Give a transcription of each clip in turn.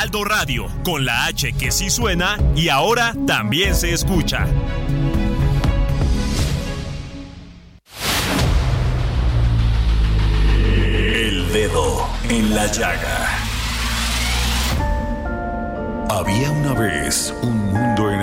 Heraldo Radio, con la H que sí suena y ahora también se escucha. El dedo en la llaga. Había una vez un mundo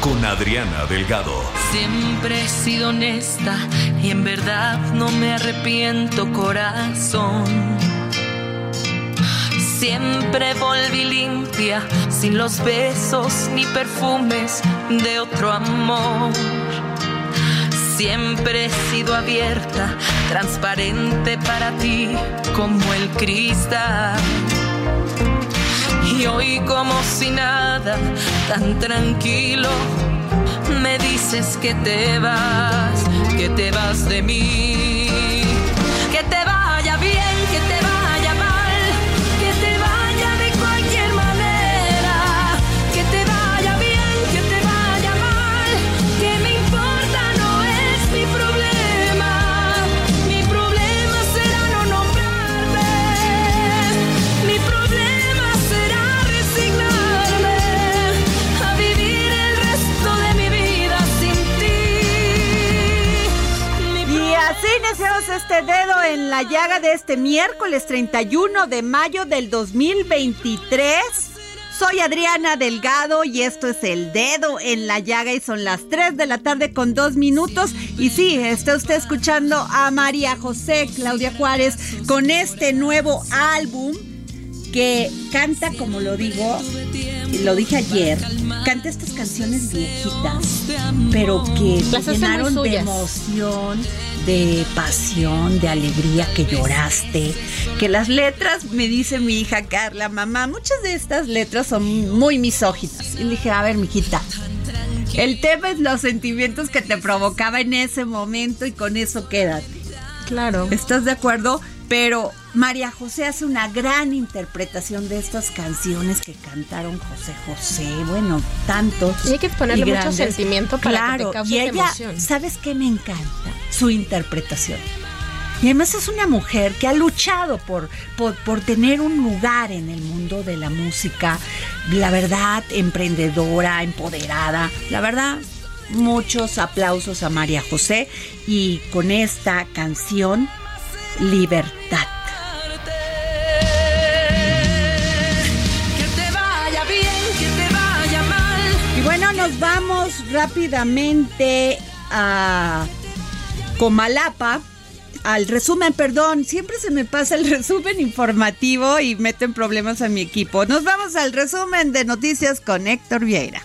con Adriana Delgado. Siempre he sido honesta y en verdad no me arrepiento corazón. Siempre volví limpia, sin los besos ni perfumes de otro amor. Siempre he sido abierta, transparente para ti como el cristal. Y hoy como si nada, tan tranquilo, me dices que te vas, que te vas de mí. Este dedo en la llaga de este miércoles 31 de mayo del 2023. Soy Adriana Delgado y esto es el dedo en la llaga y son las 3 de la tarde con 2 minutos. Y sí, está usted escuchando a María José Claudia Juárez con este nuevo álbum que canta, como lo digo, lo dije ayer, canta estas canciones viejitas, pero que Las llenaron de emoción, de pasión, de alegría, que lloraste, que las letras, me dice mi hija Carla, mamá, muchas de estas letras son muy misóginas. Y le dije, a ver, mijita, el tema es los sentimientos que te provocaba en ese momento y con eso quédate. Claro. ¿Estás de acuerdo? Pero María José hace una gran interpretación de estas canciones que cantaron José José, bueno, tantos. Y hay que ponerle mucho sentimiento para que claro, te cause y ella, emoción. ¿sabes qué me encanta? Su interpretación. Y además es una mujer que ha luchado por, por, por tener un lugar en el mundo de la música, la verdad, emprendedora, empoderada, la verdad, muchos aplausos a María José y con esta canción, Libertad. Vamos rápidamente a Comalapa. Al resumen, perdón, siempre se me pasa el resumen informativo y meten problemas a mi equipo. Nos vamos al resumen de noticias con Héctor Vieira.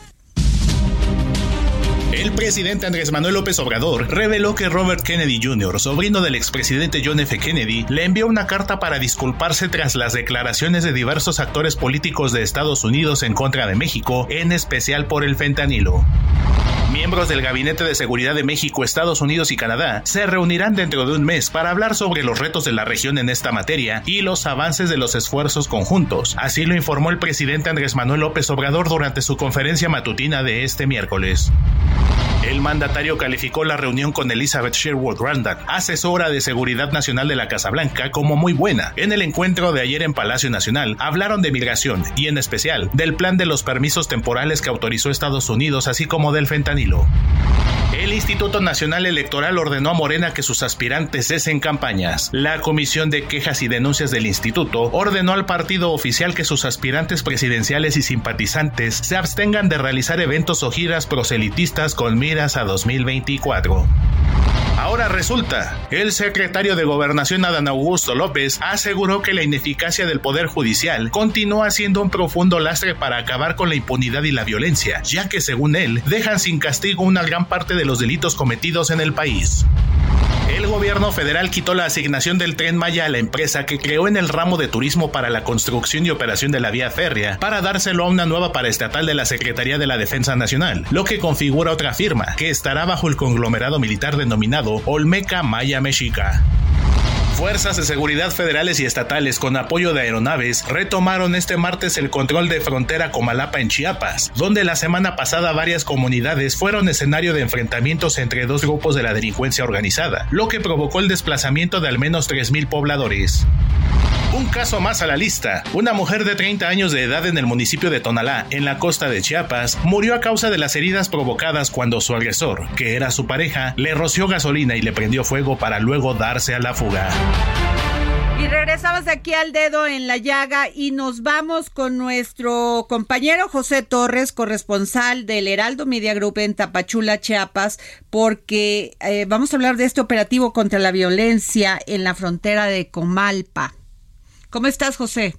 El presidente Andrés Manuel López Obrador reveló que Robert Kennedy Jr., sobrino del expresidente John F. Kennedy, le envió una carta para disculparse tras las declaraciones de diversos actores políticos de Estados Unidos en contra de México, en especial por el fentanilo. Miembros del Gabinete de Seguridad de México, Estados Unidos y Canadá se reunirán dentro de un mes para hablar sobre los retos de la región en esta materia y los avances de los esfuerzos conjuntos. Así lo informó el presidente Andrés Manuel López Obrador durante su conferencia matutina de este miércoles. El mandatario calificó la reunión con Elizabeth Sherwood Randall, asesora de Seguridad Nacional de la Casa Blanca, como muy buena. En el encuentro de ayer en Palacio Nacional hablaron de migración y en especial del plan de los permisos temporales que autorizó Estados Unidos, así como del fentanilo. El Instituto Nacional Electoral ordenó a Morena que sus aspirantes cesen campañas. La Comisión de Quejas y Denuncias del Instituto ordenó al partido oficial que sus aspirantes presidenciales y simpatizantes se abstengan de realizar eventos o giras proselitistas con miras a 2024. Ahora resulta, el secretario de Gobernación Adán Augusto López aseguró que la ineficacia del Poder Judicial continúa siendo un profundo lastre para acabar con la impunidad y la violencia, ya que según él dejan sin castigo una gran parte de los delitos cometidos en el país. El gobierno federal quitó la asignación del tren Maya a la empresa que creó en el ramo de turismo para la construcción y operación de la vía férrea para dárselo a una nueva paraestatal de la Secretaría de la Defensa Nacional, lo que configura otra firma que estará bajo el conglomerado militar denominado Olmeca Maya Mexica. Fuerzas de seguridad federales y estatales con apoyo de aeronaves retomaron este martes el control de frontera Comalapa en Chiapas, donde la semana pasada varias comunidades fueron escenario de enfrentamientos entre dos grupos de la delincuencia organizada, lo que provocó el desplazamiento de al menos 3.000 pobladores. Un caso más a la lista. Una mujer de 30 años de edad en el municipio de Tonalá, en la costa de Chiapas, murió a causa de las heridas provocadas cuando su agresor, que era su pareja, le roció gasolina y le prendió fuego para luego darse a la fuga. Y regresamos aquí al dedo en la llaga y nos vamos con nuestro compañero José Torres, corresponsal del Heraldo Media Group en Tapachula, Chiapas, porque eh, vamos a hablar de este operativo contra la violencia en la frontera de Comalpa. ¿Cómo estás, José?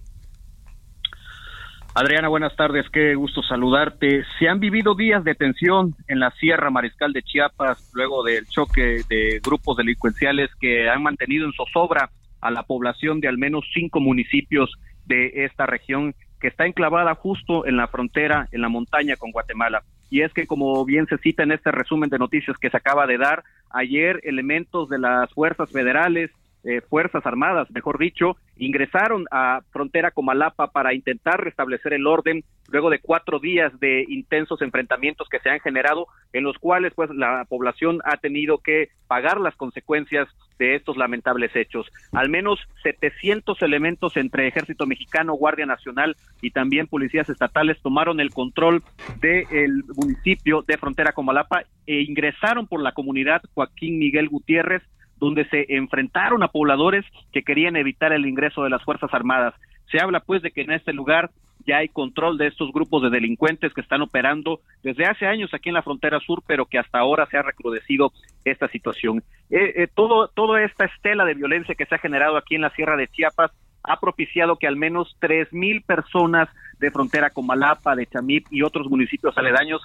Adriana, buenas tardes, qué gusto saludarte. Se han vivido días de tensión en la Sierra Mariscal de Chiapas luego del choque de grupos delincuenciales que han mantenido en zozobra a la población de al menos cinco municipios de esta región que está enclavada justo en la frontera, en la montaña con Guatemala. Y es que, como bien se cita en este resumen de noticias que se acaba de dar, ayer elementos de las fuerzas federales, eh, Fuerzas Armadas, mejor dicho, ingresaron a frontera Comalapa para intentar restablecer el orden luego de cuatro días de intensos enfrentamientos que se han generado, en los cuales pues la población ha tenido que pagar las consecuencias de estos lamentables hechos. Al menos 700 elementos entre Ejército Mexicano, Guardia Nacional y también policías estatales tomaron el control del municipio de Frontera Comalapa e ingresaron por la comunidad Joaquín Miguel Gutiérrez donde se enfrentaron a pobladores que querían evitar el ingreso de las Fuerzas Armadas. Se habla pues de que en este lugar ya hay control de estos grupos de delincuentes que están operando desde hace años aquí en la frontera sur, pero que hasta ahora se ha recrudecido esta situación. Eh, eh, todo, toda esta estela de violencia que se ha generado aquí en la Sierra de Chiapas ha propiciado que al menos tres mil personas de frontera con Malapa, de Chamip y otros municipios aledaños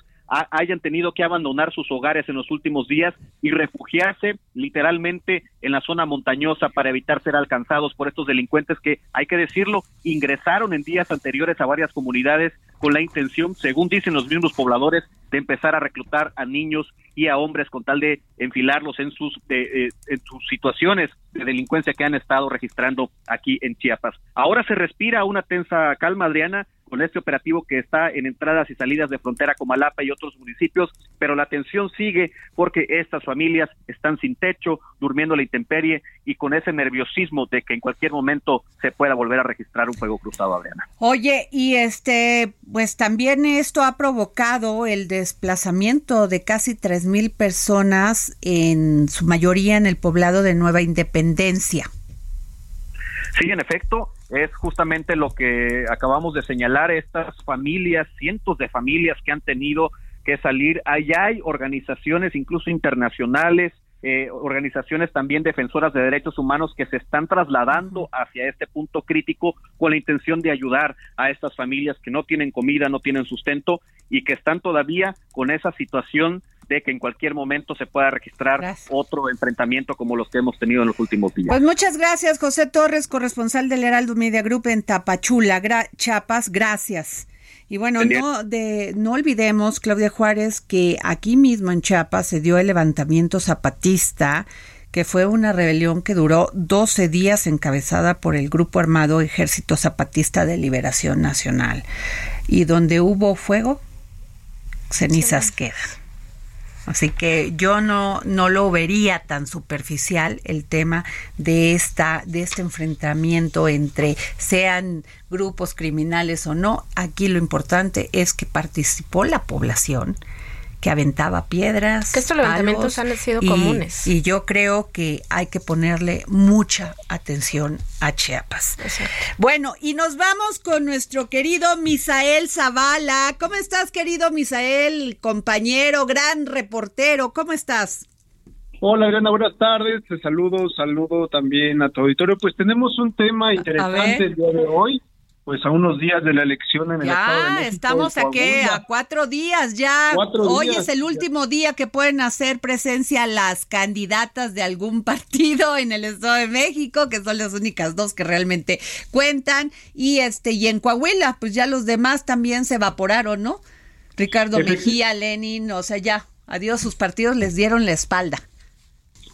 hayan tenido que abandonar sus hogares en los últimos días y refugiarse literalmente en la zona montañosa para evitar ser alcanzados por estos delincuentes que, hay que decirlo, ingresaron en días anteriores a varias comunidades con la intención, según dicen los mismos pobladores, de empezar a reclutar a niños y a hombres con tal de enfilarlos en sus, eh, en sus situaciones de delincuencia que han estado registrando aquí en Chiapas. Ahora se respira una tensa calma, Adriana, con este operativo que está en entradas y salidas de frontera con Malapa y otros municipios, pero la tensión sigue porque estas familias están sin techo, durmiendo la intemperie y con ese nerviosismo de que en cualquier momento se pueda volver a registrar un fuego cruzado, Adriana. Oye, y este, pues también esto ha provocado el desplazamiento de casi tres mil personas, en su mayoría en el poblado de Nueva Independencia. Sí, en efecto, es justamente lo que acabamos de señalar, estas familias, cientos de familias que han tenido que salir. Allá hay organizaciones, incluso internacionales, eh, organizaciones también defensoras de derechos humanos que se están trasladando hacia este punto crítico con la intención de ayudar a estas familias que no tienen comida, no tienen sustento y que están todavía con esa situación de que en cualquier momento se pueda registrar otro enfrentamiento como los que hemos tenido en los últimos días. Pues muchas gracias, José Torres, corresponsal del Heraldo Media Group en Tapachula, Chiapas. Gracias. Y bueno, no, de, no olvidemos, Claudia Juárez, que aquí mismo en Chiapas se dio el levantamiento zapatista, que fue una rebelión que duró 12 días encabezada por el grupo armado Ejército Zapatista de Liberación Nacional. Y donde hubo fuego, cenizas quedan. Así que yo no, no lo vería tan superficial el tema de esta, de este enfrentamiento entre sean grupos criminales o no. Aquí lo importante es que participó la población, que aventaba piedras. Que estos levantamientos han sido comunes. Y yo creo que hay que ponerle mucha atención a Chiapas. Bueno, y nos vamos con nuestro querido Misael Zavala. ¿Cómo estás, querido Misael, compañero, gran reportero? ¿Cómo estás? Hola Adriana, buenas tardes. Te saludo, saludo también a tu auditorio. Pues tenemos un tema interesante el día de hoy pues a unos días de la elección en el Estado de México. estamos aquí a cuatro días ya. Hoy es el último día que pueden hacer presencia las candidatas de algún partido en el Estado de México, que son las únicas dos que realmente cuentan. Y este, y en Coahuila, pues ya los demás también se evaporaron, ¿no? Ricardo Mejía, Lenin, o sea, ya, adiós, sus partidos les dieron la espalda.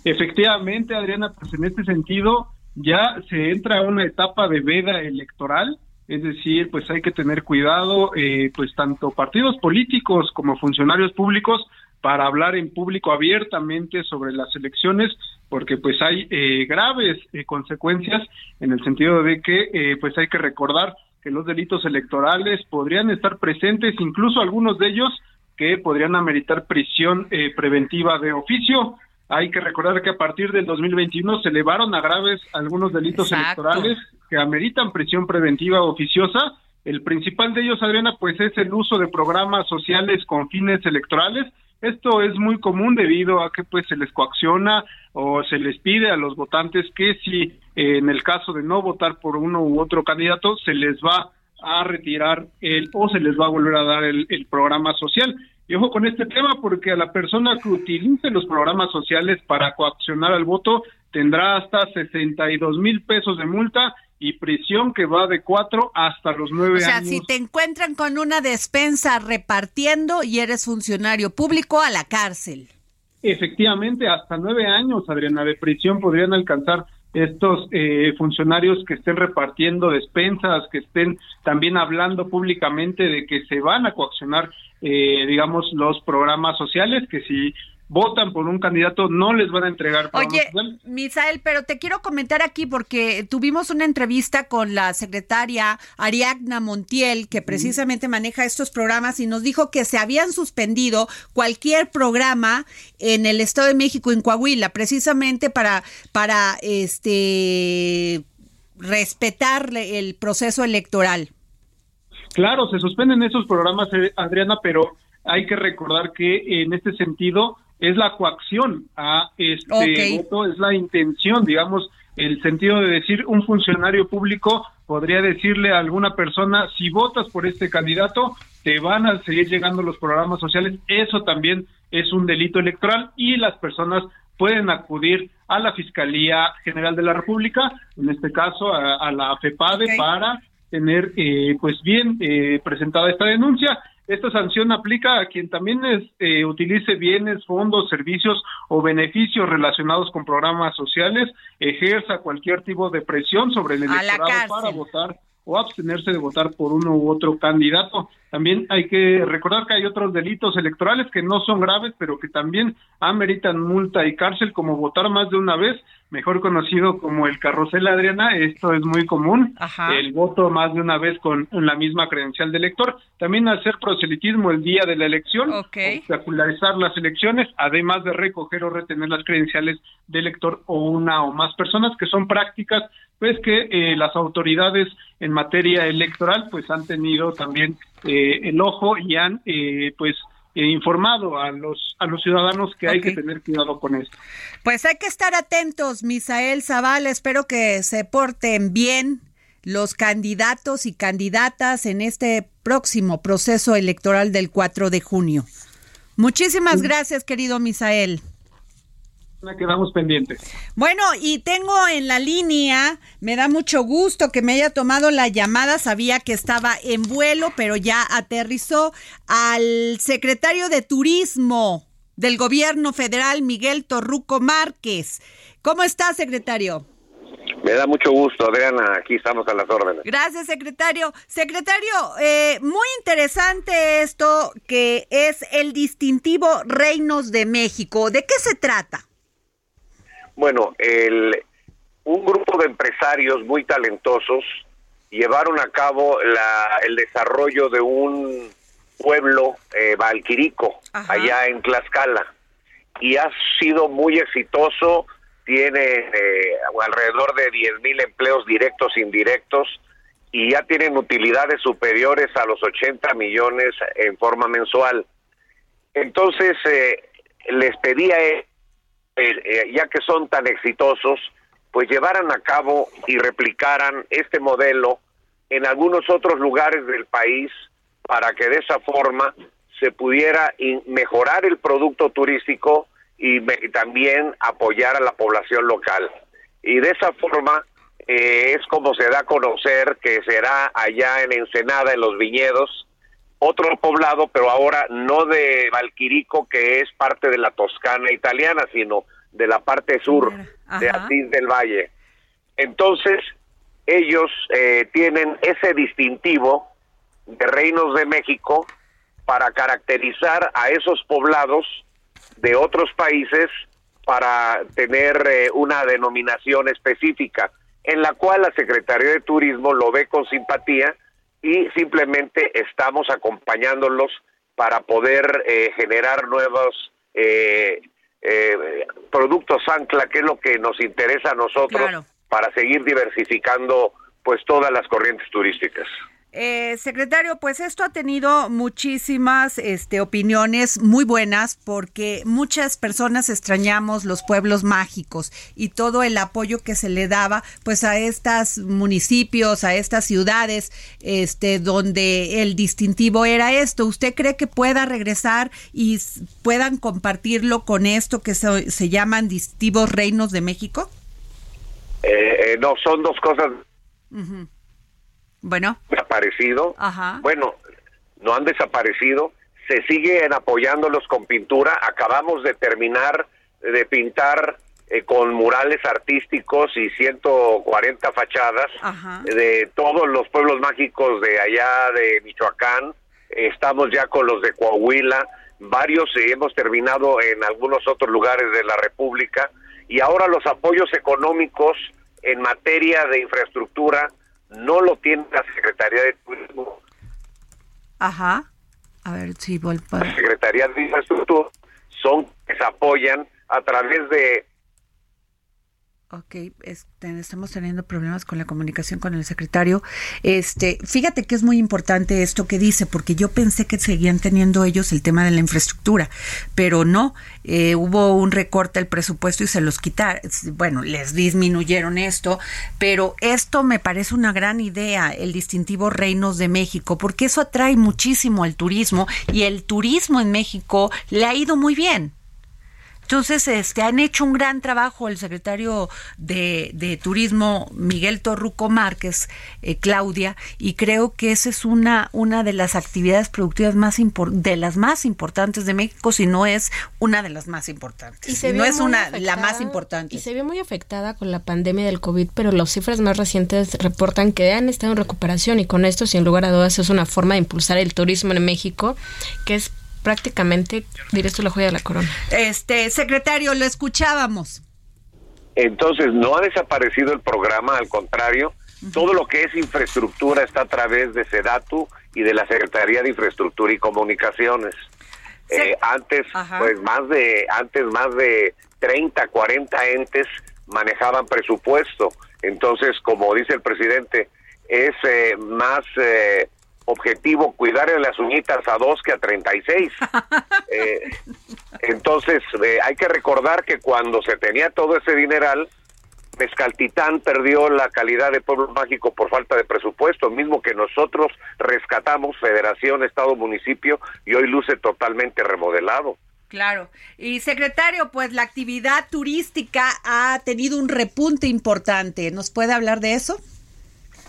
Efectivamente, Adriana, pues en este sentido ya se entra a una etapa de veda electoral es decir, pues hay que tener cuidado, eh, pues tanto partidos políticos como funcionarios públicos para hablar en público abiertamente sobre las elecciones, porque pues hay eh, graves eh, consecuencias en el sentido de que pues hay que recordar que los delitos electorales podrían estar presentes, incluso algunos de ellos que podrían ameritar prisión preventiva de oficio. Hay que recordar que a partir del 2021 se elevaron a graves algunos delitos electorales que ameritan prisión preventiva oficiosa. El principal de ellos, Adriana, pues es el uso de programas sociales con fines electorales. Esto es muy común debido a que pues se les coacciona o se les pide a los votantes que si eh, en el caso de no votar por uno u otro candidato se les va a retirar el o se les va a volver a dar el programa social. Y ojo con este tema porque a la persona que utilice los programas sociales para coaccionar al voto tendrá hasta 62 mil pesos de multa y prisión que va de cuatro hasta los nueve años. O sea, si te encuentran con una despensa repartiendo y eres funcionario público, a la cárcel. Efectivamente, hasta nueve años, Adriana, de prisión podrían alcanzar estos eh, funcionarios que estén repartiendo despensas, que estén también hablando públicamente de que se van a coaccionar, eh, digamos, los programas sociales, que si votan por un candidato, no les van a entregar. Oye, Misael, pero te quiero comentar aquí porque tuvimos una entrevista con la secretaria Ariadna Montiel, que precisamente maneja estos programas, y nos dijo que se habían suspendido cualquier programa en el Estado de México, en Coahuila, precisamente para, para este respetar el proceso electoral. Claro, se suspenden esos programas, eh, Adriana, pero hay que recordar que en este sentido es la coacción a este voto, es la intención, digamos, el sentido de decir un funcionario público podría decirle a alguna persona, si votas por este candidato, te van a seguir llegando los programas sociales, eso también es un delito electoral y las personas pueden acudir a la Fiscalía General de la República, en este caso a, la FEPADE, para tener eh, pues bien eh, presentada esta denuncia esta sanción aplica a quien también eh, utilice bienes, fondos, servicios o beneficios relacionados con programas sociales, ejerza cualquier tipo de presión sobre el electorado para votar o abstenerse de votar por uno u otro candidato. También hay que recordar que hay otros delitos electorales que no son graves, pero que también ameritan multa y cárcel, como votar más de una vez, mejor conocido como el carrusel Adriana. Esto es muy común, el voto más de una vez con la misma credencial de elector. También hacer proselitismo el día de la elección, obstacularizar las elecciones, además de recoger o retener las credenciales de elector o una o más personas, que son prácticas pues que eh, las autoridades en materia electoral pues han tenido también eh, el ojo y han eh, pues informado a los a los ciudadanos que hay que tener cuidado con esto. Pues hay que estar atentos, Misael Zavala, espero que se porten bien los candidatos y candidatas en este próximo proceso electoral del 4 de junio. Muchísimas gracias, querido Misael quedamos pendientes. Bueno, y tengo en la línea, me da mucho gusto que me haya tomado la llamada, sabía que estaba en vuelo, pero ya aterrizó al secretario de Turismo del Gobierno Federal, Miguel Torruco Márquez. ¿Cómo está, secretario? Me da mucho gusto, Adriana. Aquí estamos a las órdenes. Gracias, secretario. Secretario, eh, muy interesante esto que es el distintivo Reinos de México. ¿De qué se trata? Bueno, el, un grupo de empresarios muy talentosos llevaron a cabo la, el desarrollo de un pueblo eh, Valquirico, allá en Tlaxcala, y ha sido muy exitoso, tiene eh, alrededor de 10 mil empleos directos e indirectos, y ya tienen utilidades superiores a los 80 millones en forma mensual. Entonces, eh, les pedía, eh, ya que son tan exitosos, pues llevaran a cabo y replicaran este modelo en algunos otros lugares del país para que de esa forma se pudiera mejorar el producto turístico y, también apoyar a la población local. Y de esa forma eh, es como se da a conocer que será allá en Ensenada, en los viñedos, otro poblado, pero ahora no de Valquirico, que es parte de la Toscana italiana, sino de la parte sur de Asís del Valle. Entonces, ellos eh, tienen ese distintivo de reinos de México para caracterizar a esos poblados de otros países para tener eh, una denominación específica, en la cual la Secretaría de Turismo lo ve con simpatía y simplemente estamos acompañándolos para poder eh, generar nuevos eh, productos ancla, que es lo que nos interesa a nosotros para seguir diversificando pues todas las corrientes turísticas. Eh, secretario, pues esto ha tenido muchísimas este, opiniones muy buenas porque muchas personas extrañamos los pueblos mágicos y todo el apoyo que se le daba pues a estos municipios, a estas ciudades, este, donde el distintivo era esto. ¿Usted cree que pueda regresar y puedan compartirlo con esto que se, llaman distintivos reinos de México? Eh, eh, no, son dos cosas. Bueno. Desaparecido. Bueno, no han desaparecido. Se siguen apoyándolos con pintura. Acabamos de terminar de pintar eh, con murales artísticos y 140 fachadas de todos los pueblos mágicos de allá de Michoacán. Estamos ya con los de Coahuila. Varios y hemos terminado en algunos otros lugares de la República. Y ahora los apoyos económicos en materia de infraestructura no lo tiene la Secretaría de Turismo. Ajá. A ver si vuelvo. La Secretaría de Infraestructura son que se apoyan a través de Ok, este, estamos teniendo problemas con la comunicación con el secretario. Este, fíjate que es muy importante esto que dice, porque yo pensé que seguían teniendo ellos el tema de la infraestructura, pero no, eh, hubo un recorte del presupuesto y se los quitaron, bueno, les disminuyeron esto, pero esto me parece una gran idea, el distintivo Reinos de México, porque eso atrae muchísimo al turismo y el turismo en México le ha ido muy bien. Entonces, este, han hecho un gran trabajo el secretario de, Turismo, Miguel Torruco Márquez, eh, Claudia, y creo que esa es una, una de las actividades productivas más de las más importantes de México, si no es una de las más importantes. Y se no es una la más importante. Y se vio muy afectada con la pandemia del COVID, pero las cifras más recientes reportan que han estado en recuperación y con esto, sin lugar a dudas, es una forma de impulsar el turismo en México, que es prácticamente, diré esto, la joya de la corona. Este, secretario, lo escuchábamos. Entonces, no ha desaparecido el programa, al contrario, todo lo que es infraestructura está a través de SEDATU y de la Secretaría de Infraestructura y Comunicaciones. Eh, antes, pues más de, antes más de 30, 40 entes manejaban presupuesto. Entonces, como dice el presidente, es eh, más eh, objetivo cuidarle las uñitas a dos que a 36. eh, entonces, eh, hay que recordar que cuando se tenía todo ese dineral, Mezcaltitán perdió la calidad de pueblo mágico por falta de presupuesto, mismo que nosotros rescatamos Federación, Estado, Municipio y hoy luce totalmente remodelado. Claro. Y secretario, pues la actividad turística ha tenido un repunte importante. ¿Nos puede hablar de eso?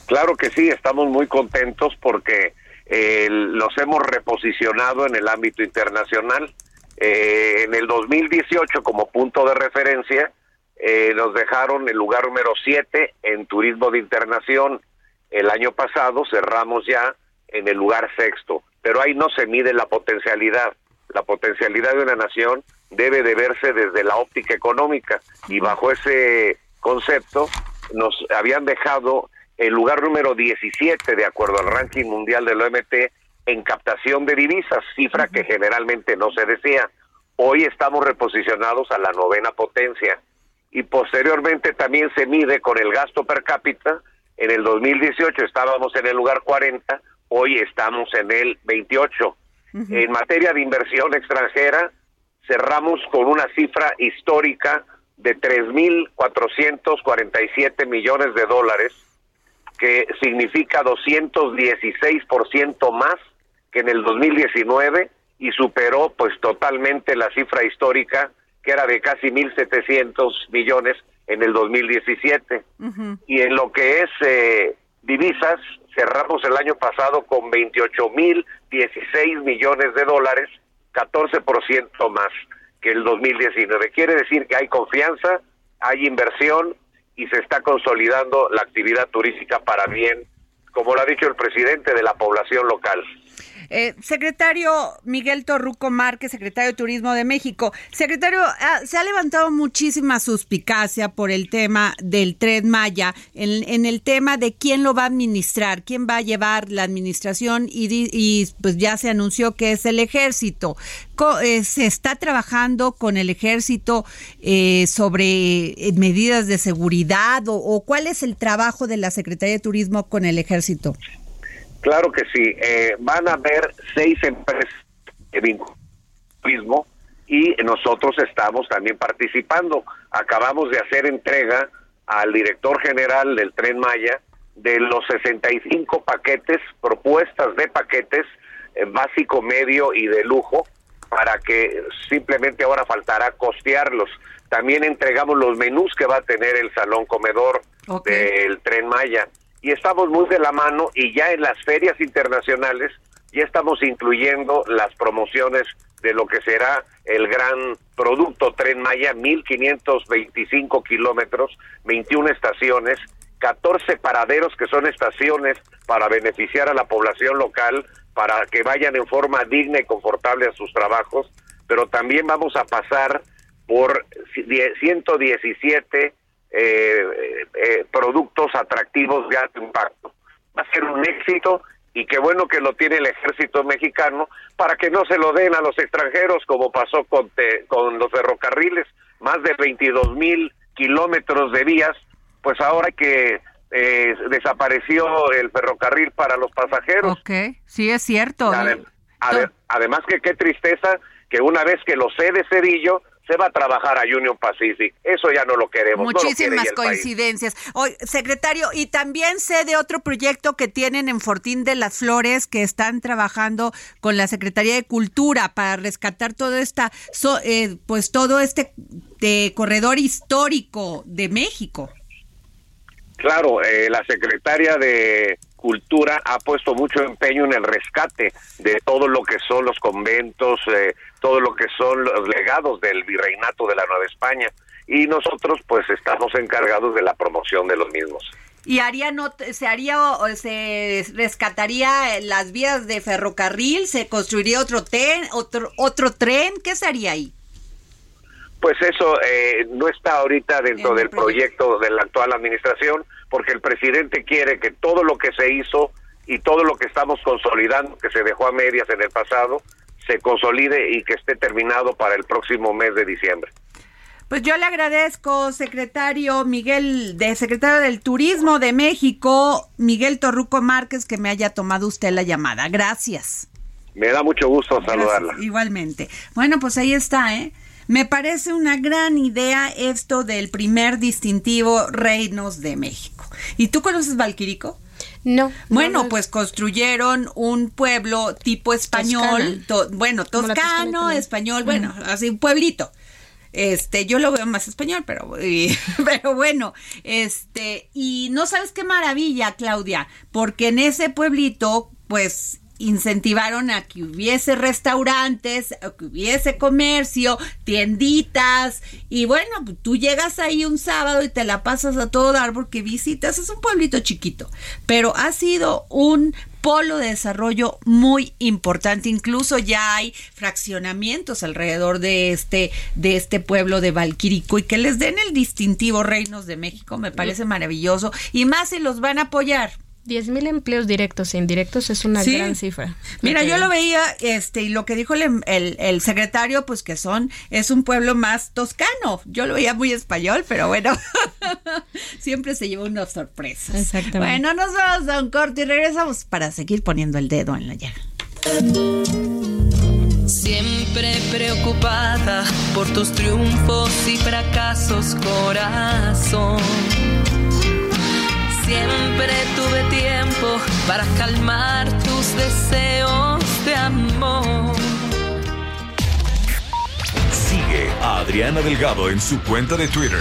Claro que sí, estamos muy contentos porque eh, los hemos reposicionado en el ámbito internacional. Eh, en el 2018, como punto de referencia, eh, nos dejaron el lugar número 7 en turismo de internación. El año pasado cerramos ya en el lugar sexto, pero ahí no se mide la potencialidad. La potencialidad de una nación debe de verse desde la óptica económica y bajo ese concepto nos habían dejado el lugar número 17 de acuerdo al ranking mundial del OMT, en captación de divisas, cifra que generalmente no se decía. Hoy estamos reposicionados a la novena potencia y posteriormente también se mide con el gasto per cápita. En el 2018 estábamos en el lugar 40, hoy estamos en el 28. En materia de inversión extranjera, cerramos con una cifra histórica de 3.447 millones de dólares, que significa 216% más que en el 2019 y superó pues totalmente la cifra histórica que era de casi 1.700 millones en el 2017. Y en lo que es eh, divisas, cerramos el año pasado con 28.016 millones de dólares, 14% más que el 2019. Quiere decir que hay confianza, hay inversión y se está consolidando la actividad turística para bien, como lo ha dicho el presidente, de la población local. Eh, secretario Miguel Torruco Márquez, secretario de Turismo de México. Secretario, ah, se ha levantado muchísima suspicacia por el tema del tren Maya, en, el tema de quién lo va a administrar, quién va a llevar la administración y, pues ya se anunció que es el ejército. Eh, se está trabajando con el ejército eh, sobre medidas de seguridad o cuál es el trabajo de la Secretaría de Turismo con el ejército. Claro que sí. Eh, van a haber seis empresas de turismo y nosotros estamos también participando. Acabamos de hacer entrega al director general del Tren Maya de los 65 paquetes, propuestas de paquetes eh, básico, medio y de lujo, para que simplemente ahora faltará costearlos. También entregamos los menús que va a tener el salón comedor del Tren Maya y estamos muy de la mano y ya en las ferias internacionales ya estamos incluyendo las promociones de lo que será el gran producto Tren Maya, 1525 kilómetros, 21 estaciones, 14 paraderos que son estaciones para beneficiar a la población local, para que vayan en forma digna y confortable a sus trabajos, pero también vamos a pasar por 117 eh, eh, productos atractivos de alto impacto. Va a ser un éxito y qué bueno que lo tiene el ejército mexicano para que no se lo den a los extranjeros como pasó con, con los ferrocarriles, más de 22 mil kilómetros de vías, pues ahora que eh, desapareció el ferrocarril para los pasajeros. Ok, sí es cierto. además que qué tristeza que una vez que lo cede Cedillo, se va a trabajar a Union Pacific. Eso ya no lo queremos. Muchísimas coincidencias. Hoy, secretario, y también sé de otro proyecto que tienen en Fortín de las Flores que están trabajando con la Secretaría de Cultura para rescatar todo esta, eh, pues todo este corredor histórico de México. Claro, eh, la secretaria de Cultura ha puesto mucho empeño en el rescate de todo lo que son los conventos, eh, todo lo que son los legados del virreinato de la Nueva España y nosotros pues estamos encargados de la promoción de los mismos. ¿Y haría no, se haría o se rescataría las vías de ferrocarril? ¿Se construiría otro tren? ¿Otro, otro tren? ¿Qué se haría ahí? Pues eso eh, no está ahorita dentro del proyecto de la actual administración, porque el presidente quiere que todo lo que se hizo y todo lo que estamos consolidando, que se dejó a medias en el pasado, se consolide y que esté terminado para el próximo mes de diciembre. Pues yo le agradezco, secretario Miguel, de secretario del Turismo de México, Miguel Torruco Márquez, que me haya tomado usted la llamada. Gracias. Me da mucho gusto saludarla. Igualmente. Bueno, pues ahí está, ¿eh? Me parece una gran idea esto del primer distintivo Reinos de México. ¿Y tú conoces Valquirico? No. Bueno, pues construyeron un pueblo tipo español, bueno, toscano, español, bueno, así un pueblito. Este, yo lo veo más español, pero, pero bueno, este, y no sabes qué maravilla, Claudia, porque en ese pueblito, pues incentivaron a que hubiese restaurantes, a que hubiese comercio, tienditas y bueno, tú llegas ahí un sábado y te la pasas a todo dar porque visitas, es un pueblito chiquito, pero ha sido un polo de desarrollo muy importante. Incluso ya hay fraccionamientos alrededor de este, de este pueblo de Valquirico y que les den el distintivo Reinos de México me parece maravilloso y más si los van a apoyar 10.000 empleos directos e indirectos es una gran cifra. Mira, yo lo veía, este, y lo que dijo el, el, secretario, pues que son, es un pueblo más toscano. Yo lo veía muy español, pero bueno, siempre se lleva una sorpresa. Exactamente. Bueno, nos vamos a un corte y regresamos para seguir poniendo el dedo en la llaga. Siempre preocupada por tus triunfos y fracasos, corazón Siempre tuve tiempo para calmar tus deseos de amor. Sigue a Adriana Delgado en su cuenta de Twitter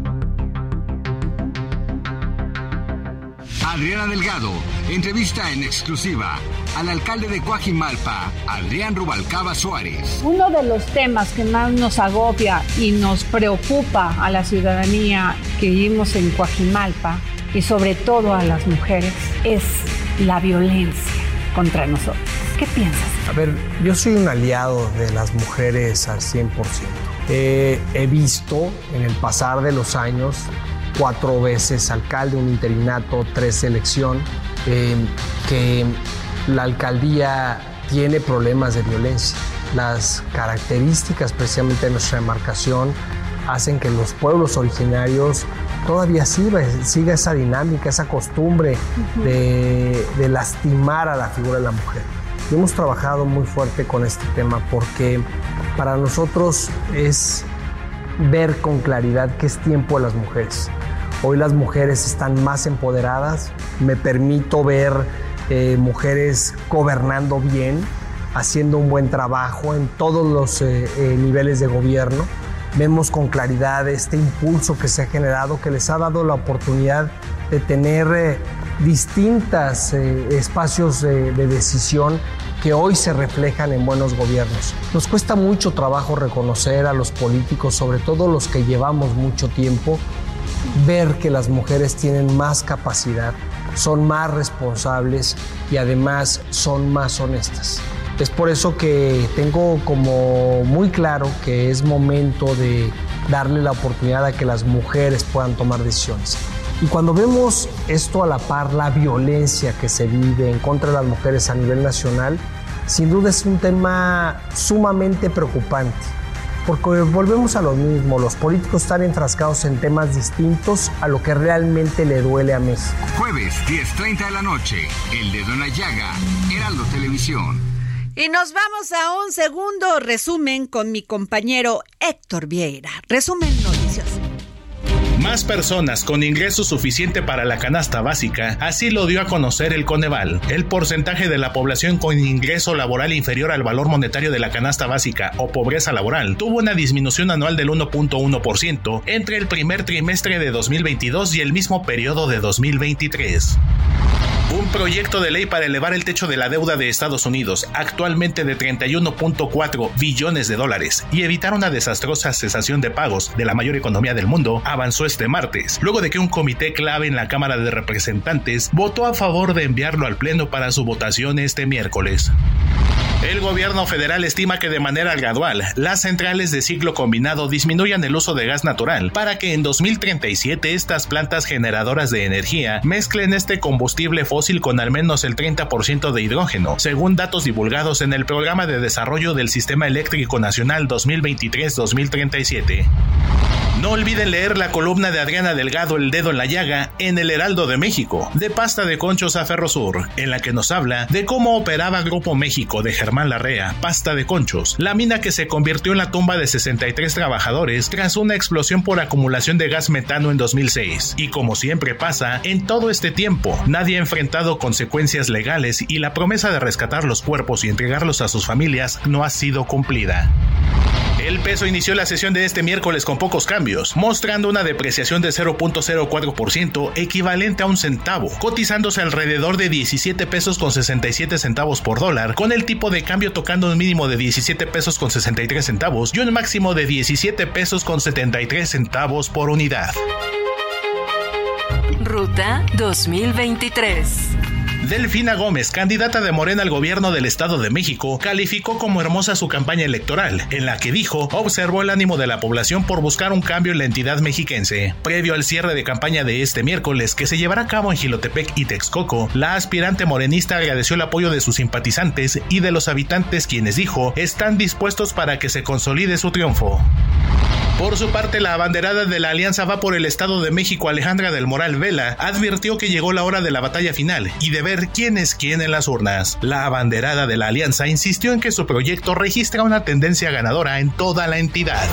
Adriana Delgado entrevista en exclusiva al alcalde de Coajimalpa, Adrián Rubalcaba Suárez. Uno de los temas que más nos agobia y nos preocupa a la ciudadanía que vivimos en Coajimalpa y sobre todo a las mujeres es la violencia contra nosotros. ¿Qué piensas? A ver, yo soy un aliado de las mujeres al 100%. he visto en el pasar de los años cuatro veces alcalde, un interinato, tres elección, eh, que la alcaldía tiene problemas de violencia. Las características precisamente de nuestra demarcación hacen que los pueblos originarios todavía siga, siga esa dinámica, esa costumbre de, de, lastimar a la figura de la mujer. Y hemos trabajado muy fuerte con este tema porque para nosotros es ver con claridad que es tiempo de las mujeres. Hoy las mujeres están más empoderadas, me permito ver eh, mujeres gobernando bien, haciendo un buen trabajo en todos los eh, eh, niveles de gobierno. Vemos con claridad este impulso que se ha generado, que les ha dado la oportunidad de tener distintos espacios de decisión que hoy se reflejan en buenos gobiernos. Nos cuesta mucho trabajo reconocer a los políticos, sobre todo los que llevamos mucho tiempo, ver que las mujeres tienen más capacidad, son más responsables y además son más honestas. Es por eso que tengo como muy claro que es momento de darle la oportunidad a que las mujeres puedan tomar decisiones. Y cuando vemos esto a la par, la violencia que se vive en contra de las mujeres a nivel nacional, sin duda es un tema sumamente preocupante porque volvemos a lo mismo, los políticos están enfrascados en temas distintos a lo que realmente le duele a México. Jueves, 10.30 de la noche, El Dedo en la Llaga, Heraldo Televisión. Y nos vamos a un segundo resumen con mi compañero Héctor Vieira. Resumen. Más personas con ingreso suficiente para la canasta básica, así lo dio a conocer el Coneval. El porcentaje de la población con ingreso laboral inferior al valor monetario de la canasta básica o pobreza laboral tuvo una disminución anual del 1.1% entre el primer trimestre de 2022 y el mismo periodo de 2023. Un proyecto de ley para elevar el techo de la deuda de Estados Unidos, actualmente de 31.4 billones de dólares, y evitar una desastrosa cesación de pagos de la mayor economía del mundo, avanzó este martes, luego de que un comité clave en la Cámara de Representantes votó a favor de enviarlo al Pleno para su votación este miércoles. El gobierno federal estima que de manera gradual las centrales de ciclo combinado disminuyan el uso de gas natural para que en 2037 estas plantas generadoras de energía mezclen este combustible fósil con al menos el 30% de hidrógeno, según datos divulgados en el Programa de Desarrollo del Sistema Eléctrico Nacional 2023-2037. No olviden leer la columna de Adriana Delgado El Dedo en la Llaga en El Heraldo de México, de pasta de conchos a Ferrosur, en la que nos habla de cómo operaba Grupo México de Germán Larrea, pasta de conchos, la mina que se convirtió en la tumba de 63 trabajadores tras una explosión por acumulación de gas metano en 2006. Y como siempre pasa, en todo este tiempo, nadie ha enfrentado consecuencias legales y la promesa de rescatar los cuerpos y entregarlos a sus familias no ha sido cumplida. El peso inició la sesión de este miércoles con pocos cambios, mostrando una depreciación de 0.04% equivalente a un centavo, cotizándose alrededor de 17 pesos con 67 centavos por dólar, con el tipo de cambio tocando un mínimo de 17 pesos con 63 centavos y un máximo de 17 pesos con 73 centavos por unidad. Ruta 2023 Delfina Gómez, candidata de Morena al gobierno del Estado de México, calificó como hermosa su campaña electoral, en la que dijo observó el ánimo de la población por buscar un cambio en la entidad mexiquense. Previo al cierre de campaña de este miércoles, que se llevará a cabo en Gilotepec y Texcoco, la aspirante morenista agradeció el apoyo de sus simpatizantes y de los habitantes quienes dijo están dispuestos para que se consolide su triunfo. Por su parte, la abanderada de la Alianza Va por el Estado de México, Alejandra del Moral Vela, advirtió que llegó la hora de la batalla final y de ver quién es quién en las urnas. La abanderada de la Alianza insistió en que su proyecto registra una tendencia ganadora en toda la entidad.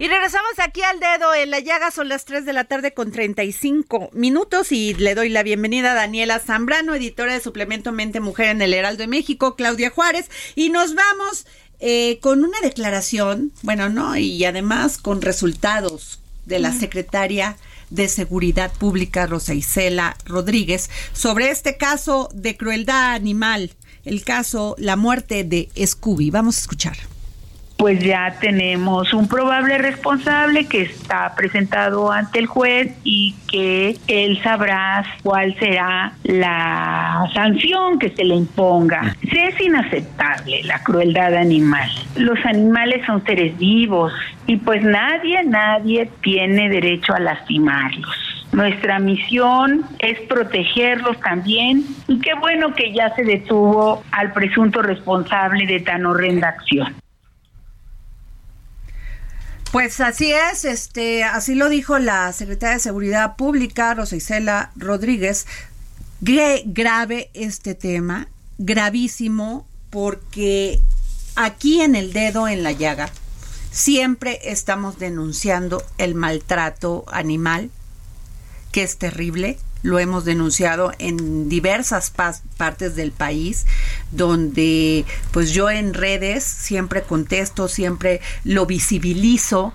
Y regresamos aquí al dedo en la llaga, son las 3 de la tarde con 35 minutos y le doy la bienvenida a Daniela Zambrano, editora de Suplemento Mente Mujer en el Heraldo de México, Claudia Juárez, y nos vamos eh, con una declaración, bueno, no, y además con resultados de la secretaria de Seguridad Pública, Rosa Isela Rodríguez, sobre este caso de crueldad animal, el caso La muerte de Scooby. Vamos a escuchar pues ya tenemos un probable responsable que está presentado ante el juez y que él sabrá cuál será la sanción que se le imponga. Es inaceptable la crueldad animal. Los animales son seres vivos y pues nadie, nadie tiene derecho a lastimarlos. Nuestra misión es protegerlos también y qué bueno que ya se detuvo al presunto responsable de tan horrenda acción. Pues así es, este, así lo dijo la secretaria de Seguridad Pública, Rosa Rodríguez. grave este tema, gravísimo, porque aquí en el dedo en la llaga siempre estamos denunciando el maltrato animal, que es terrible, lo hemos denunciado en diversas partes del país, donde pues yo en redes siempre contesto, siempre lo visibilizo.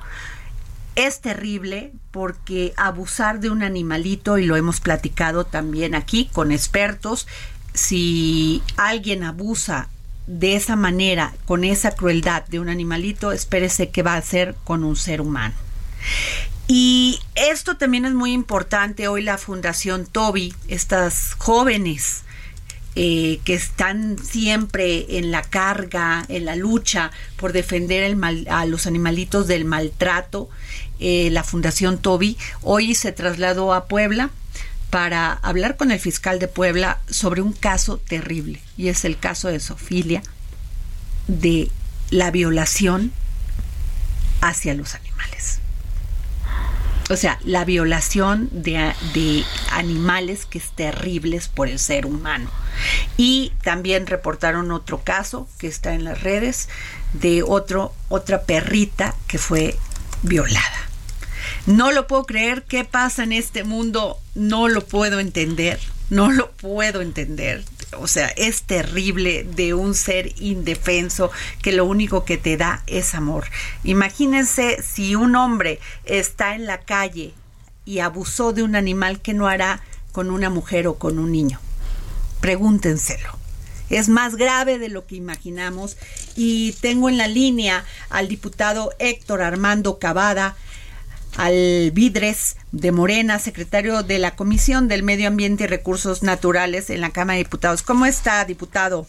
Es terrible porque abusar de un animalito, y lo hemos platicado también aquí con expertos, si alguien abusa de esa manera, con esa crueldad de un animalito, espérese que va a hacer con un ser humano. Y esto también es muy importante. Hoy la Fundación Toby, estas jóvenes eh, que están siempre en la carga, en la lucha por defender el a los animalitos del maltrato, eh, la Fundación Toby, hoy se trasladó a Puebla para hablar con el fiscal de Puebla sobre un caso terrible, y es el caso de Sofilia, de la violación hacia los animales. O sea, la violación de, animales que es terribles por el ser humano. Y también reportaron otro caso que está en las redes de otro, otra perrita que fue violada. No lo puedo creer, ¿qué pasa en este mundo? No lo puedo entender, no lo puedo entender o sea, es terrible de un ser indefenso que lo único que te da es amor. Imagínense si un hombre está en la calle y abusó de un animal que no hará con una mujer o con un niño. Pregúntenselo. Es más grave de lo que imaginamos y tengo en la línea al diputado Héctor Armando Cavada, al Vidres de Morena, secretario de la Comisión del Medio Ambiente y Recursos Naturales en la Cámara de Diputados. ¿Cómo está, diputado?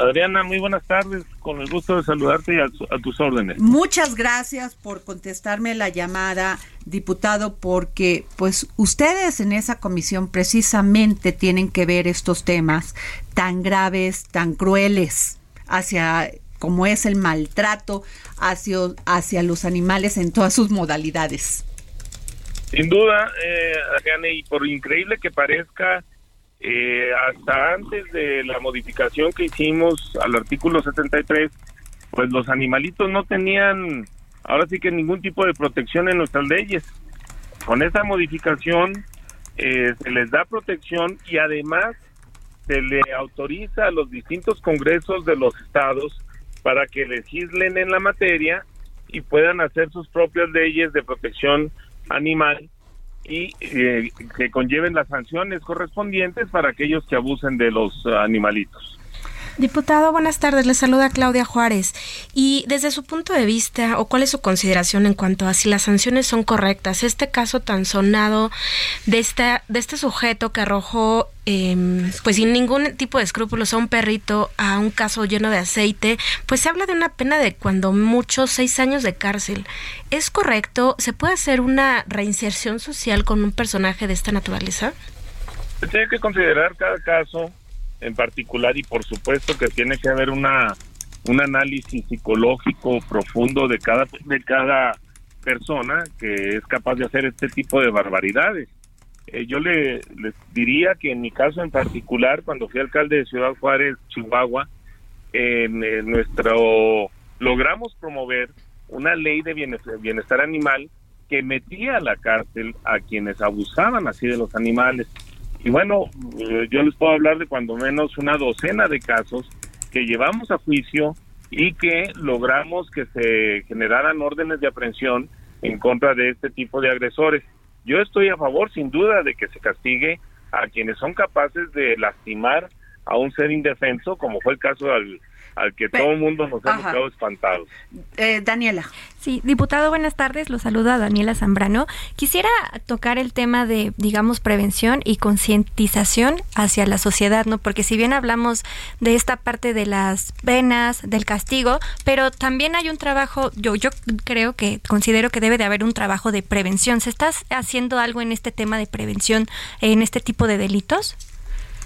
Adriana, muy buenas tardes. Con el gusto de saludarte y a, tus órdenes. Muchas gracias por contestarme la llamada, diputado, porque pues ustedes en esa comisión precisamente tienen que ver estos temas tan graves, tan crueles hacia como es el maltrato hacia, hacia los animales en todas sus modalidades. Sin duda, eh, y por increíble que parezca, eh, hasta antes de la modificación que hicimos al artículo 73, pues los animalitos no tenían ahora sí que ningún tipo de protección en nuestras leyes. Con esa modificación eh, se les da protección y además se le autoriza a los distintos congresos de los estados para que legislen en la materia y puedan hacer sus propias leyes de protección animal y eh, que conlleven las sanciones correspondientes para aquellos que abusen de los animalitos. Diputado, buenas tardes. Le saluda Claudia Juárez. Y desde su punto de vista, o cuál es su consideración en cuanto a si las sanciones son correctas, este caso tan sonado de, esta, de este sujeto que arrojó, em, pues sin ningún tipo de escrúpulos, a un perrito a un caso lleno de aceite, pues se habla de una pena de cuando mucho seis años de cárcel. ¿Es correcto? ¿Se puede hacer una reinserción social con un personaje de esta naturaleza? Tiene que considerar cada caso en particular y por supuesto que tiene que haber una un análisis psicológico profundo de cada de cada persona que es capaz de hacer este tipo de barbaridades. Eh, yo le les diría que en mi caso en particular, cuando fui alcalde de Ciudad Juárez, Chihuahua, en, nuestro logramos promover una ley de bienestar, bienestar animal que metía a la cárcel a quienes abusaban así de los animales. Y bueno, eh, yo les puedo hablar de cuando menos una docena de casos que llevamos a juicio y que logramos que se generaran órdenes de aprehensión en contra de este tipo de agresores. Yo estoy a favor, sin duda, de que se castigue a quienes son capaces de lastimar a un ser indefenso, como fue el caso del al que todo el mundo nos hemos quedado espantados. Eh, Daniela. Sí, diputado, buenas tardes. Lo saluda Daniela Zambrano. Quisiera tocar el tema de, digamos, prevención y concientización hacia la sociedad, ¿no? Porque si bien hablamos de esta parte de las penas, del castigo, pero también hay un trabajo, yo, yo creo que considero que debe de haber un trabajo de prevención. ¿Se está haciendo algo en este tema de prevención, en este tipo de delitos?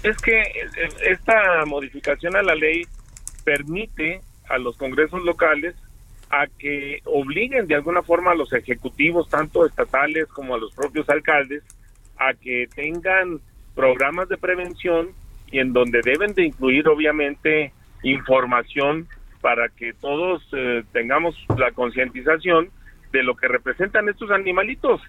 Es que esta modificación a la ley permite a los congresos locales a que obliguen de alguna forma a los ejecutivos, tanto estatales como a los propios alcaldes, a que tengan programas de prevención y en donde deben de incluir obviamente información para que todos eh, tengamos la concientización de lo que representan estos animalitos.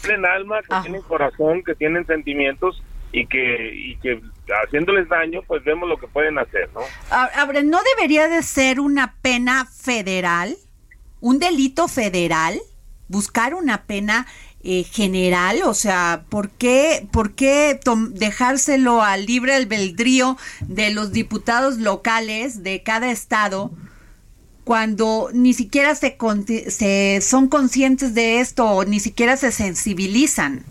Tienen alma, que tienen corazón, que tienen sentimientos y que, y que haciéndoles daño, pues vemos lo que pueden hacer, ¿no? ¿no debería de ser una pena federal? ¿Un delito federal? ¿Buscar una pena eh, general? O sea, ¿por qué, por qué dejárselo al libre albedrío de los diputados locales de cada estado? cuando ni siquiera se, se son conscientes de esto o ni siquiera se sensibilizan.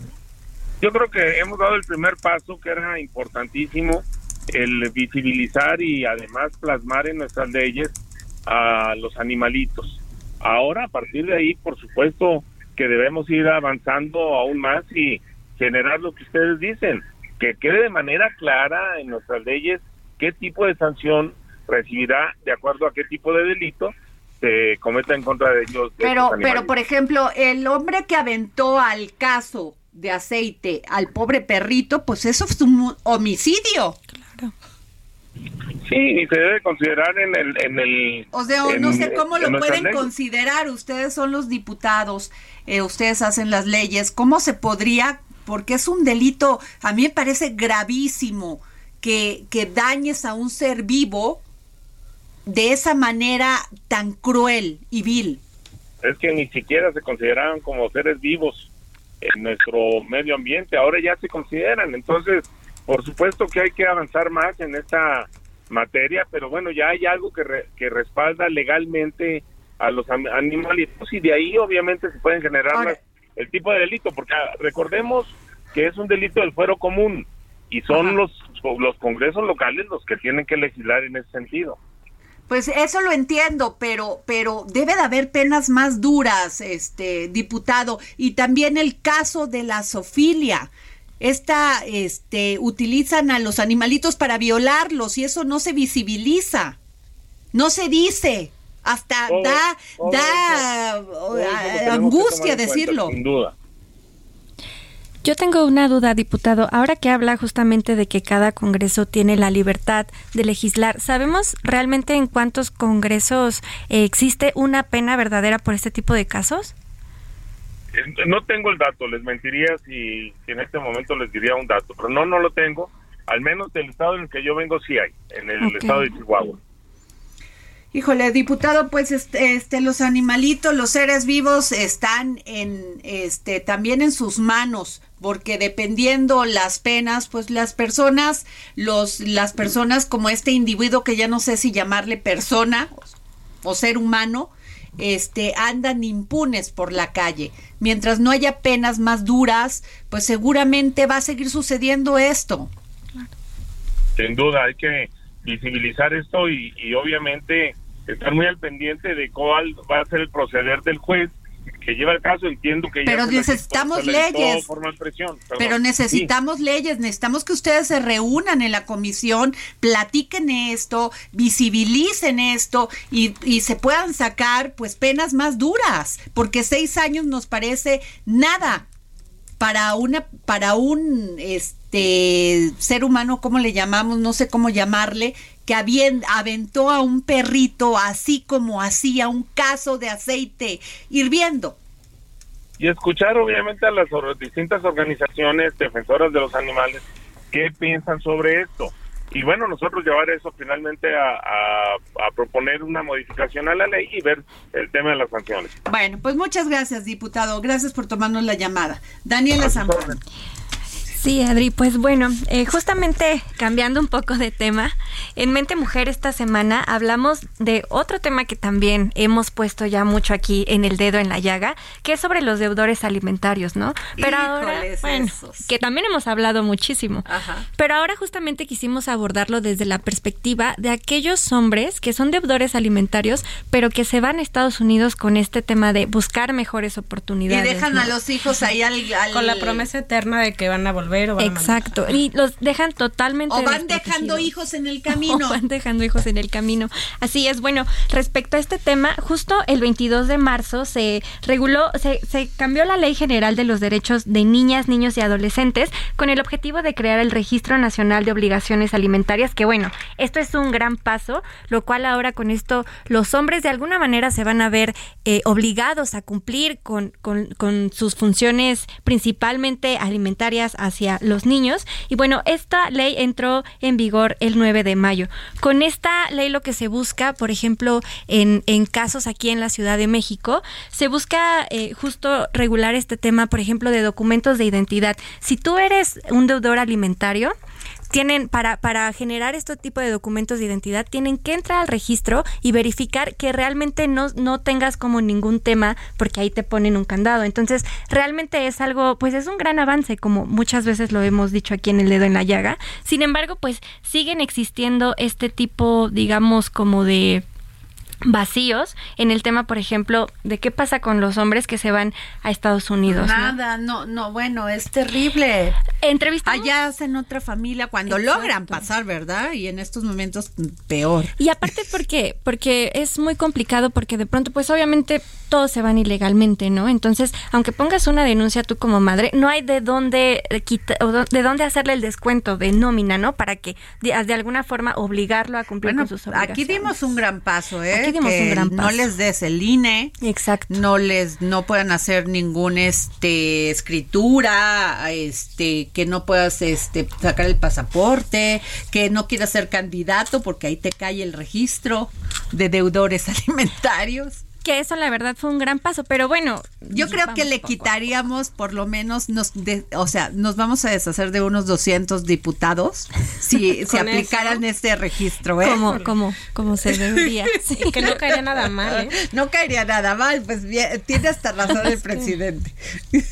Yo creo que hemos dado el primer paso que era importantísimo, el visibilizar y además plasmar en nuestras leyes a los animalitos. Ahora, a partir de ahí, por supuesto que debemos ir avanzando aún más y generar lo que ustedes dicen, que quede de manera clara en nuestras leyes qué tipo de sanción recibirá de acuerdo a qué tipo de delito se cometa en contra de ellos. pero, pero por ejemplo, el hombre que aventó al caso de aceite al pobre perrito, pues eso es un homicidio. Claro. Sí, y se debe considerar en el... En el o sea, no sé cómo lo pueden considerar, ustedes son los diputados, eh, ustedes hacen las leyes, ¿cómo se podría, porque es un delito, a mí me parece gravísimo que, que dañes a un ser vivo de esa manera tan cruel y vil? Es que ni siquiera se consideraban como seres vivos en nuestro medio ambiente, ahora ya se consideran. Entonces, por supuesto que hay que avanzar más en esta materia, pero bueno, ya hay algo que, que respalda legalmente a los animalitos y de ahí obviamente se pueden generar el tipo de delito, porque ah, recordemos que es un delito del fuero común y son los, los congresos locales los que tienen que legislar en ese sentido. Pues eso lo entiendo, pero, pero debe de haber penas más duras, este diputado, y también el caso de la sofilia. Esta, este, utilizan a los animalitos para violarlos y eso no se visibiliza, no se dice, hasta da, da angustia decirlo. sin duda. Yo tengo una duda, diputado. Ahora que habla justamente de que cada Congreso tiene la libertad de legislar, ¿sabemos realmente en cuántos Congresos eh, existe una pena verdadera por este tipo de casos? Eh, no tengo el dato, les mentiría si, en este momento les diría un dato, pero no, no lo tengo. Al menos del estado en el que yo vengo sí hay, en el estado de Chihuahua. Híjole, diputado, pues este, este, los animalitos, los seres vivos están en este también en sus manos, porque dependiendo las penas, pues las personas, los las personas como este individuo que ya no sé si llamarle persona o ser humano, este andan impunes por la calle. Mientras no haya penas más duras, pues seguramente va a seguir sucediendo esto. Sin duda, hay que visibilizar esto y, y obviamente estar muy al pendiente de cuál va a ser el proceder del juez que lleva el caso, entiendo que pero necesitamos leyes. pero necesitamos leyes, necesitamos que ustedes se reúnan en la comisión, platiquen esto, visibilicen esto y, y se puedan sacar pues penas más duras, porque seis años nos parece nada para una para un este ser humano, ¿cómo le llamamos? No sé cómo llamarle, que aventó a un perrito así como hacía un caso de aceite hirviendo. Y escuchar obviamente a las distintas organizaciones defensoras de los animales qué piensan sobre esto. Y bueno, nosotros llevar eso finalmente a, proponer una modificación a la ley y ver el tema de las sanciones. Bueno, pues muchas gracias, diputado. Gracias por tomarnos la llamada. Daniela Zambrano. Sí, Adri, pues bueno, eh, justamente cambiando un poco de tema, en Mente Mujer esta semana hablamos de otro tema que también hemos puesto ya mucho aquí en el dedo en la llaga, que es sobre los deudores alimentarios, ¿no? Pero ahora, bueno, que también hemos hablado muchísimo. Pero ahora justamente quisimos abordarlo desde la perspectiva de aquellos hombres que son deudores alimentarios, pero que se van a Estados Unidos con este tema de buscar mejores oportunidades. Y dejan a los hijos ahí al... Con la promesa eterna de que van a volver Exacto, y los dejan totalmente. O van dejando hijos en el camino. van dejando hijos en el camino. Así es, bueno, respecto a este tema, justo el 22 de marzo se reguló, se, se cambió la Ley General de los Derechos de Niñas, Niños y Adolescentes con el objetivo de crear el Registro Nacional de Obligaciones Alimentarias, que bueno, esto es un gran paso, lo cual ahora con esto los hombres de alguna manera se van a ver eh, obligados a cumplir con, con, con sus funciones principalmente alimentarias los niños. Y bueno, esta ley entró en vigor el 9 de mayo. Con esta ley lo que se busca, por ejemplo, en, en casos aquí en la Ciudad de México, se busca eh, justo regular este tema, por ejemplo, de documentos de identidad. Si tú eres un deudor alimentario, tienen para, para generar este tipo de documentos de identidad, tienen que entrar al registro y verificar que realmente no, no tengas como ningún tema, porque ahí te ponen un candado. Entonces, realmente es algo, pues es un gran avance, como muchas veces lo hemos dicho aquí en el dedo en la llaga. Sin embargo, pues siguen existiendo este tipo, digamos, como de vacíos en el tema, por ejemplo, de qué pasa con los hombres que se van a Estados Unidos. Nada, no, no, bueno, es terrible. Entrevistamos. Allá hacen otra familia cuando logran pasar, ¿verdad? Y en estos momentos peor. Y aparte porque porque es muy complicado porque de pronto pues obviamente todos se van ilegalmente, ¿no? Entonces, aunque pongas una denuncia tú como madre, no hay de dónde quitar de dónde hacerle el descuento de nómina, ¿no? Para que de, alguna forma obligarlo a cumplir con sus obligaciones. Aquí dimos un gran paso, ¿eh? No les des el INE, exacto, no les no puedan hacer ningún este escritura, este que no puedas este sacar el pasaporte, que no quieras ser candidato porque ahí te cae el registro de deudores alimentarios. Que eso la verdad fue un gran paso, pero bueno. Yo creo que le quitaríamos por lo menos, nos o sea, nos vamos a deshacer de unos 200 diputados si se aplicaran este registro. ¿eh? Como, como, como se debería. Que no caería nada mal. ¿eh? No caería nada mal, pues bien, tiene hasta razón el presidente.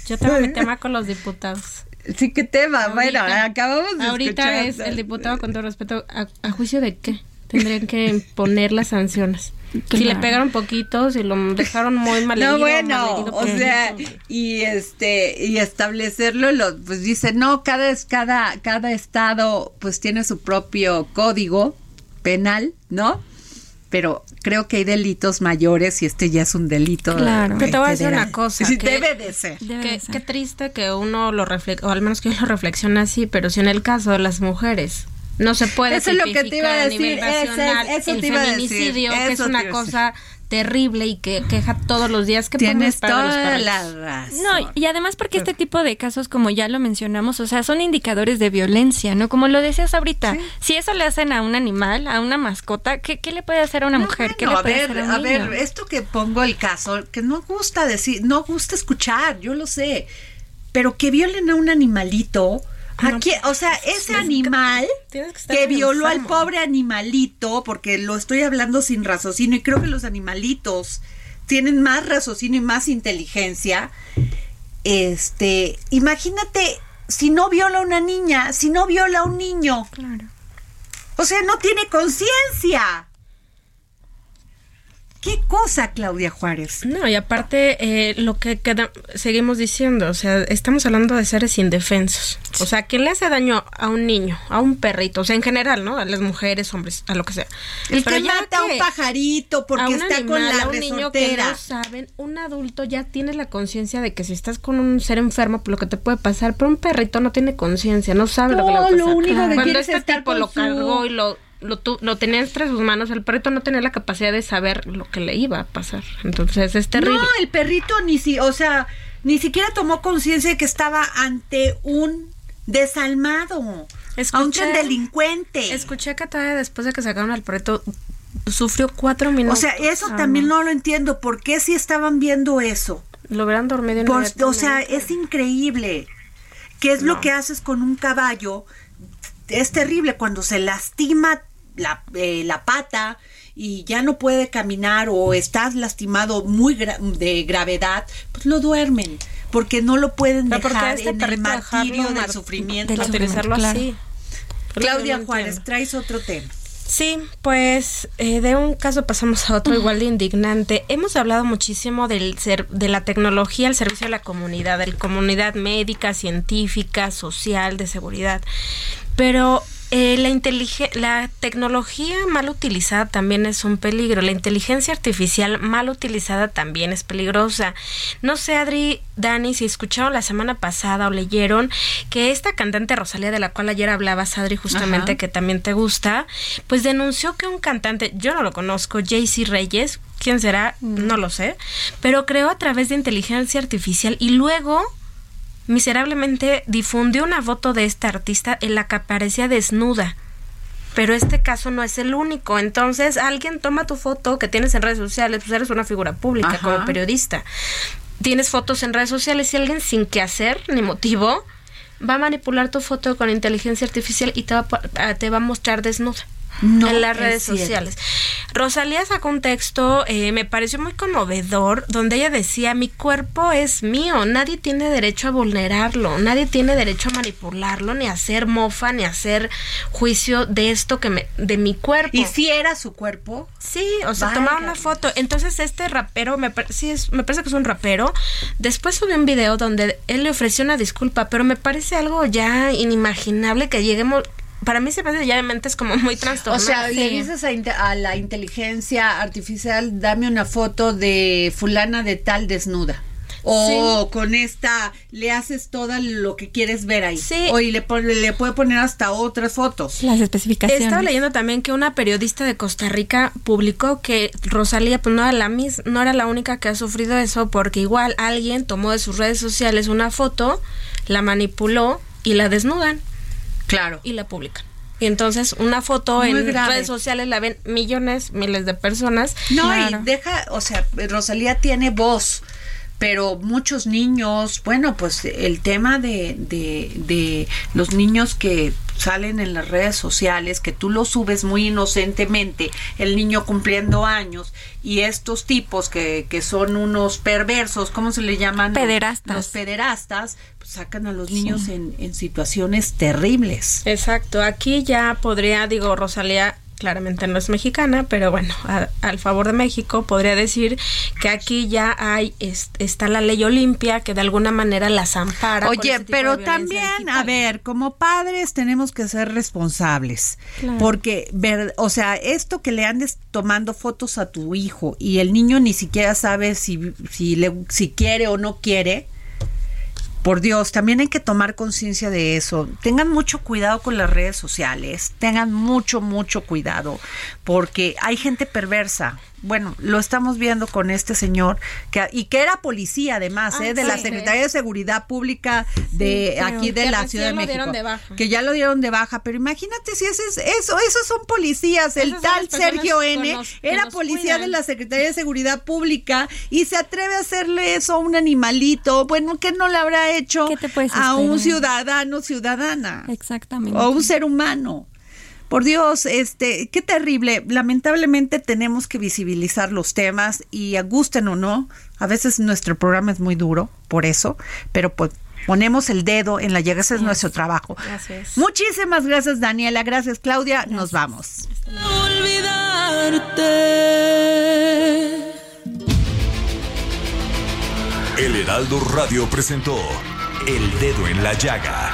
Yo tengo mi tema con los diputados. Sí, ¿qué tema? bueno, acabamos de Ahorita es el diputado, con todo respeto, ¿a, juicio de qué? Tendrían que poner las sanciones. Si le pegaron poquito, si lo dejaron muy mal No, bueno, o sea, y este y establecerlo lo pues dice, "No, cada cada cada estado pues tiene su propio código penal, ¿no? Pero creo que hay delitos mayores y este ya es un delito. Claro. Pero te voy a decir una cosa. Sí, debe de ser. Qué triste que uno lo reflexione, o al menos que yo lo reflexione así, pero si en el caso de las mujeres no se puede Eso es lo que te iba a decir. eso el feminicidio, que es una cosa terrible y que queja todos los días que tienes toda la razón. No, y además porque este tipo de casos, como ya lo mencionamos, o sea, son indicadores de violencia, ¿no? Como lo decías ahorita, si eso le hacen a un animal, a una mascota, ¿qué, le puede hacer a una mujer? ¿Qué le puede a ver, hacer a, a ver, esto que pongo el caso, que no gusta decir, no gusta escuchar, yo lo sé, pero que violen a un animalito, Aquí, o sea, ese animal que, violó al pobre animalito, porque lo estoy hablando sin raciocinio, y creo que los animalitos tienen más raciocinio y más inteligencia. Este, imagínate si no viola a una niña, si no viola a un niño. Claro. O sea, no tiene conciencia. ¿Qué cosa, Claudia Juárez? No, y aparte, eh, lo que queda, seguimos diciendo, o sea, estamos hablando de seres indefensos. O sea, ¿quién le hace daño a un niño, a un perrito? O sea, en general, ¿no? A las mujeres, hombres, a lo que sea. El que mata a un pajarito porque está con la a un niño que no saben, un adulto ya tiene la conciencia de que si estás con un ser enfermo, por lo que te puede pasar, pero un perrito no tiene conciencia, no sabe lo que le va a pasar. Lo único que Cuando este tipo lo cargó y lo lo, lo tenía entre sus manos, el perrito no tenía la capacidad de saber lo que le iba a pasar. Entonces es terrible. No, el perrito ni si, o sea, ni siquiera tomó conciencia de que estaba ante un desalmado, escuché, a un delincuente. Escuché que todavía después de que sacaron al perrito sufrió cuatro minutos. O sea, eso también no lo entiendo. ¿Por qué si estaban viendo eso? Lo hubieran dormido en O sea, es increíble. ¿Qué es lo que haces con un caballo? Es terrible cuando se lastima la, eh, la pata y ya no puede caminar o estás lastimado muy de gravedad, pues lo duermen porque no lo pueden dejar este en el martirio del sufrimiento. utilizarlo así. Claudia Juárez, traes otro tema. Sí, pues eh, de un caso pasamos a otro igual de indignante. Hemos hablado muchísimo del ser, de la tecnología al servicio de la comunidad, de la comunidad médica, científica, social, de seguridad. Pero eh, la, la tecnología mal utilizada también es un peligro. La inteligencia artificial mal utilizada también es peligrosa. No sé, Adri, Dani, si escucharon la semana pasada o leyeron que esta cantante Rosalía, de la cual ayer hablabas, Adri, justamente que también te gusta, pues denunció que un cantante, yo no lo conozco, JC Reyes, ¿quién será? Mm. No lo sé, pero creó a través de inteligencia artificial y luego miserablemente difundió una foto de esta artista en la que aparecía desnuda. Pero este caso no es el único. Entonces, alguien toma tu foto que tienes en redes sociales, pues eres una figura pública como periodista. Tienes fotos en redes sociales y alguien sin que hacer ni motivo va a manipular tu foto con inteligencia artificial y te va, te va a mostrar desnuda en las redes sociales. Rosalía sacó un texto, eh, me pareció muy conmovedor, donde ella decía, mi cuerpo es mío, nadie tiene derecho a vulnerarlo, nadie tiene derecho a manipularlo, ni a hacer mofa, ni a hacer juicio de esto que me, de mi cuerpo. ¿Y si era su cuerpo? Sí, o sea, tomaba una foto. Entonces este rapero, me, sí es, me parece que es un rapero, después subió un video donde él le ofreció una disculpa, pero me parece algo ya inimaginable que lleguemos para mí se parece ya de es como muy trastornado. O sea, le dices a, la inteligencia artificial, dame una foto de fulana de tal desnuda. O con esta le haces todo lo que quieres ver ahí. Sí. O y le, le puede poner hasta otras fotos. Las especificaciones. Estaba leyendo también que una periodista de Costa Rica publicó que Rosalía pues, no, era la mis, no era la única que ha sufrido eso porque igual alguien tomó de sus redes sociales una foto, la manipuló y la desnudan. Claro. Y la publican. Y entonces una foto en redes sociales la ven millones, miles de personas. No, y deja, o sea, Rosalía tiene voz pero muchos niños, bueno, pues el tema de, de, de, los niños que salen en las redes sociales, que tú lo subes muy inocentemente, el niño cumpliendo años, y estos tipos que, que son unos perversos, ¿cómo se le llaman? Pederastas. Los pederastas, pues sacan a los niños en, en situaciones terribles. Exacto, aquí ya podría, digo, Rosalía claramente no es mexicana, pero bueno, al favor de México podría decir que aquí ya hay está la ley Olimpia que de alguna manera las ampara. Oye, pero también, a ver, como padres tenemos que ser responsables, porque ver, o sea, esto que le andes tomando fotos a tu hijo y el niño ni siquiera sabe si si le si quiere o no quiere, por Dios, también hay que tomar conciencia de eso. Tengan mucho cuidado con las redes sociales, tengan mucho, mucho cuidado, porque hay gente perversa bueno, lo estamos viendo con este señor que y que era policía además, ah, ¿eh? de la Secretaría de Seguridad Pública de aquí de la Ciudad de México, que ya lo dieron de baja, pero imagínate si ese es eso, esos son policías, el tal Sergio N era policía de la Secretaría de Seguridad Pública y se atreve a hacerle eso a un animalito, bueno, ¿qué no le habrá hecho a un ciudadano, ciudadana? Exactamente. O un ser humano. Por Dios, este, qué terrible. Lamentablemente tenemos que visibilizar los temas y gusten o no, a veces nuestro programa es muy duro, por eso, pero pues ponemos el dedo en la llaga, ese es nuestro trabajo. Gracias. Muchísimas gracias, Daniela. Gracias, Claudia. Nos vamos. El Heraldo Radio presentó El Dedo en la Llaga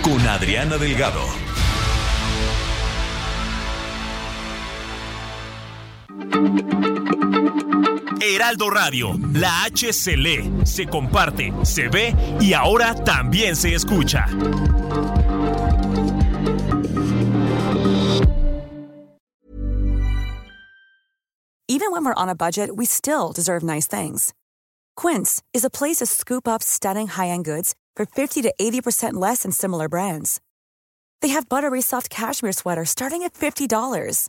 con Adriana Delgado. Heraldo Radio, la H se lee, se comparte, se ve y ahora también se escucha. Even when we're on a budget, we still deserve nice things. Quince is a place to scoop up stunning high-end goods for 50 to 80% less than similar brands. They have buttery soft cashmere sweaters starting at $50